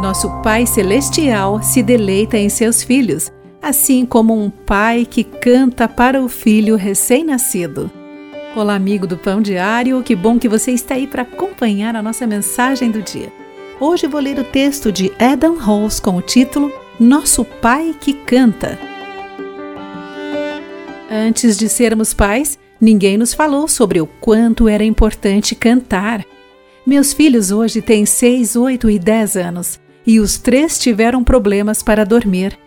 Nosso Pai Celestial se deleita em seus filhos, assim como um pai que canta para o filho recém-nascido. Olá, amigo do Pão Diário, que bom que você está aí para acompanhar a nossa mensagem do dia. Hoje vou ler o texto de Adam Halls com o título Nosso Pai que Canta. Antes de sermos pais, ninguém nos falou sobre o quanto era importante cantar. Meus filhos hoje têm 6, 8 e 10 anos e os três tiveram problemas para dormir.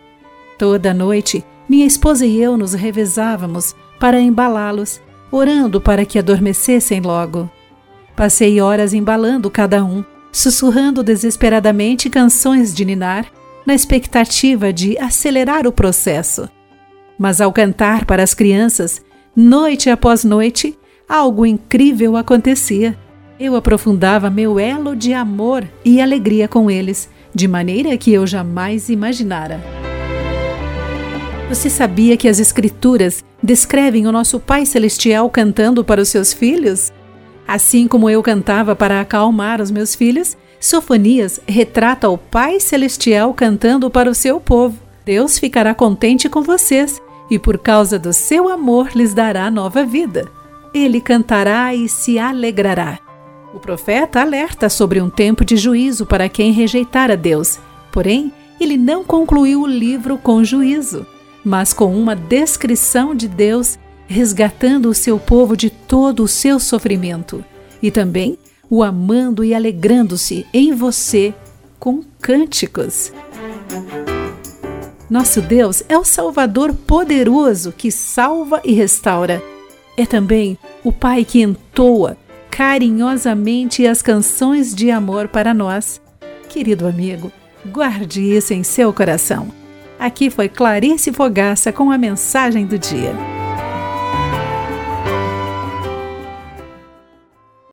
Toda noite, minha esposa e eu nos revezávamos para embalá-los, orando para que adormecessem logo. Passei horas embalando cada um, sussurrando desesperadamente canções de ninar, na expectativa de acelerar o processo. Mas ao cantar para as crianças, noite após noite, algo incrível acontecia. Eu aprofundava meu elo de amor e alegria com eles, de maneira que eu jamais imaginara. Você sabia que as Escrituras descrevem o nosso Pai Celestial cantando para os seus filhos? Assim como eu cantava para acalmar os meus filhos, Sofonias retrata o Pai Celestial cantando para o seu povo. Deus ficará contente com vocês e, por causa do seu amor, lhes dará nova vida. Ele cantará e se alegrará. O profeta alerta sobre um tempo de juízo para quem rejeitar a Deus. Porém, ele não concluiu o livro com juízo, mas com uma descrição de Deus resgatando o seu povo de todo o seu sofrimento e também o amando e alegrando-se em você com cânticos. Nosso Deus é o Salvador poderoso que salva e restaura. É também o Pai que entoa carinhosamente as canções de amor para nós. Querido amigo, guarde isso em seu coração. Aqui foi Clarice Fogaça com a mensagem do dia.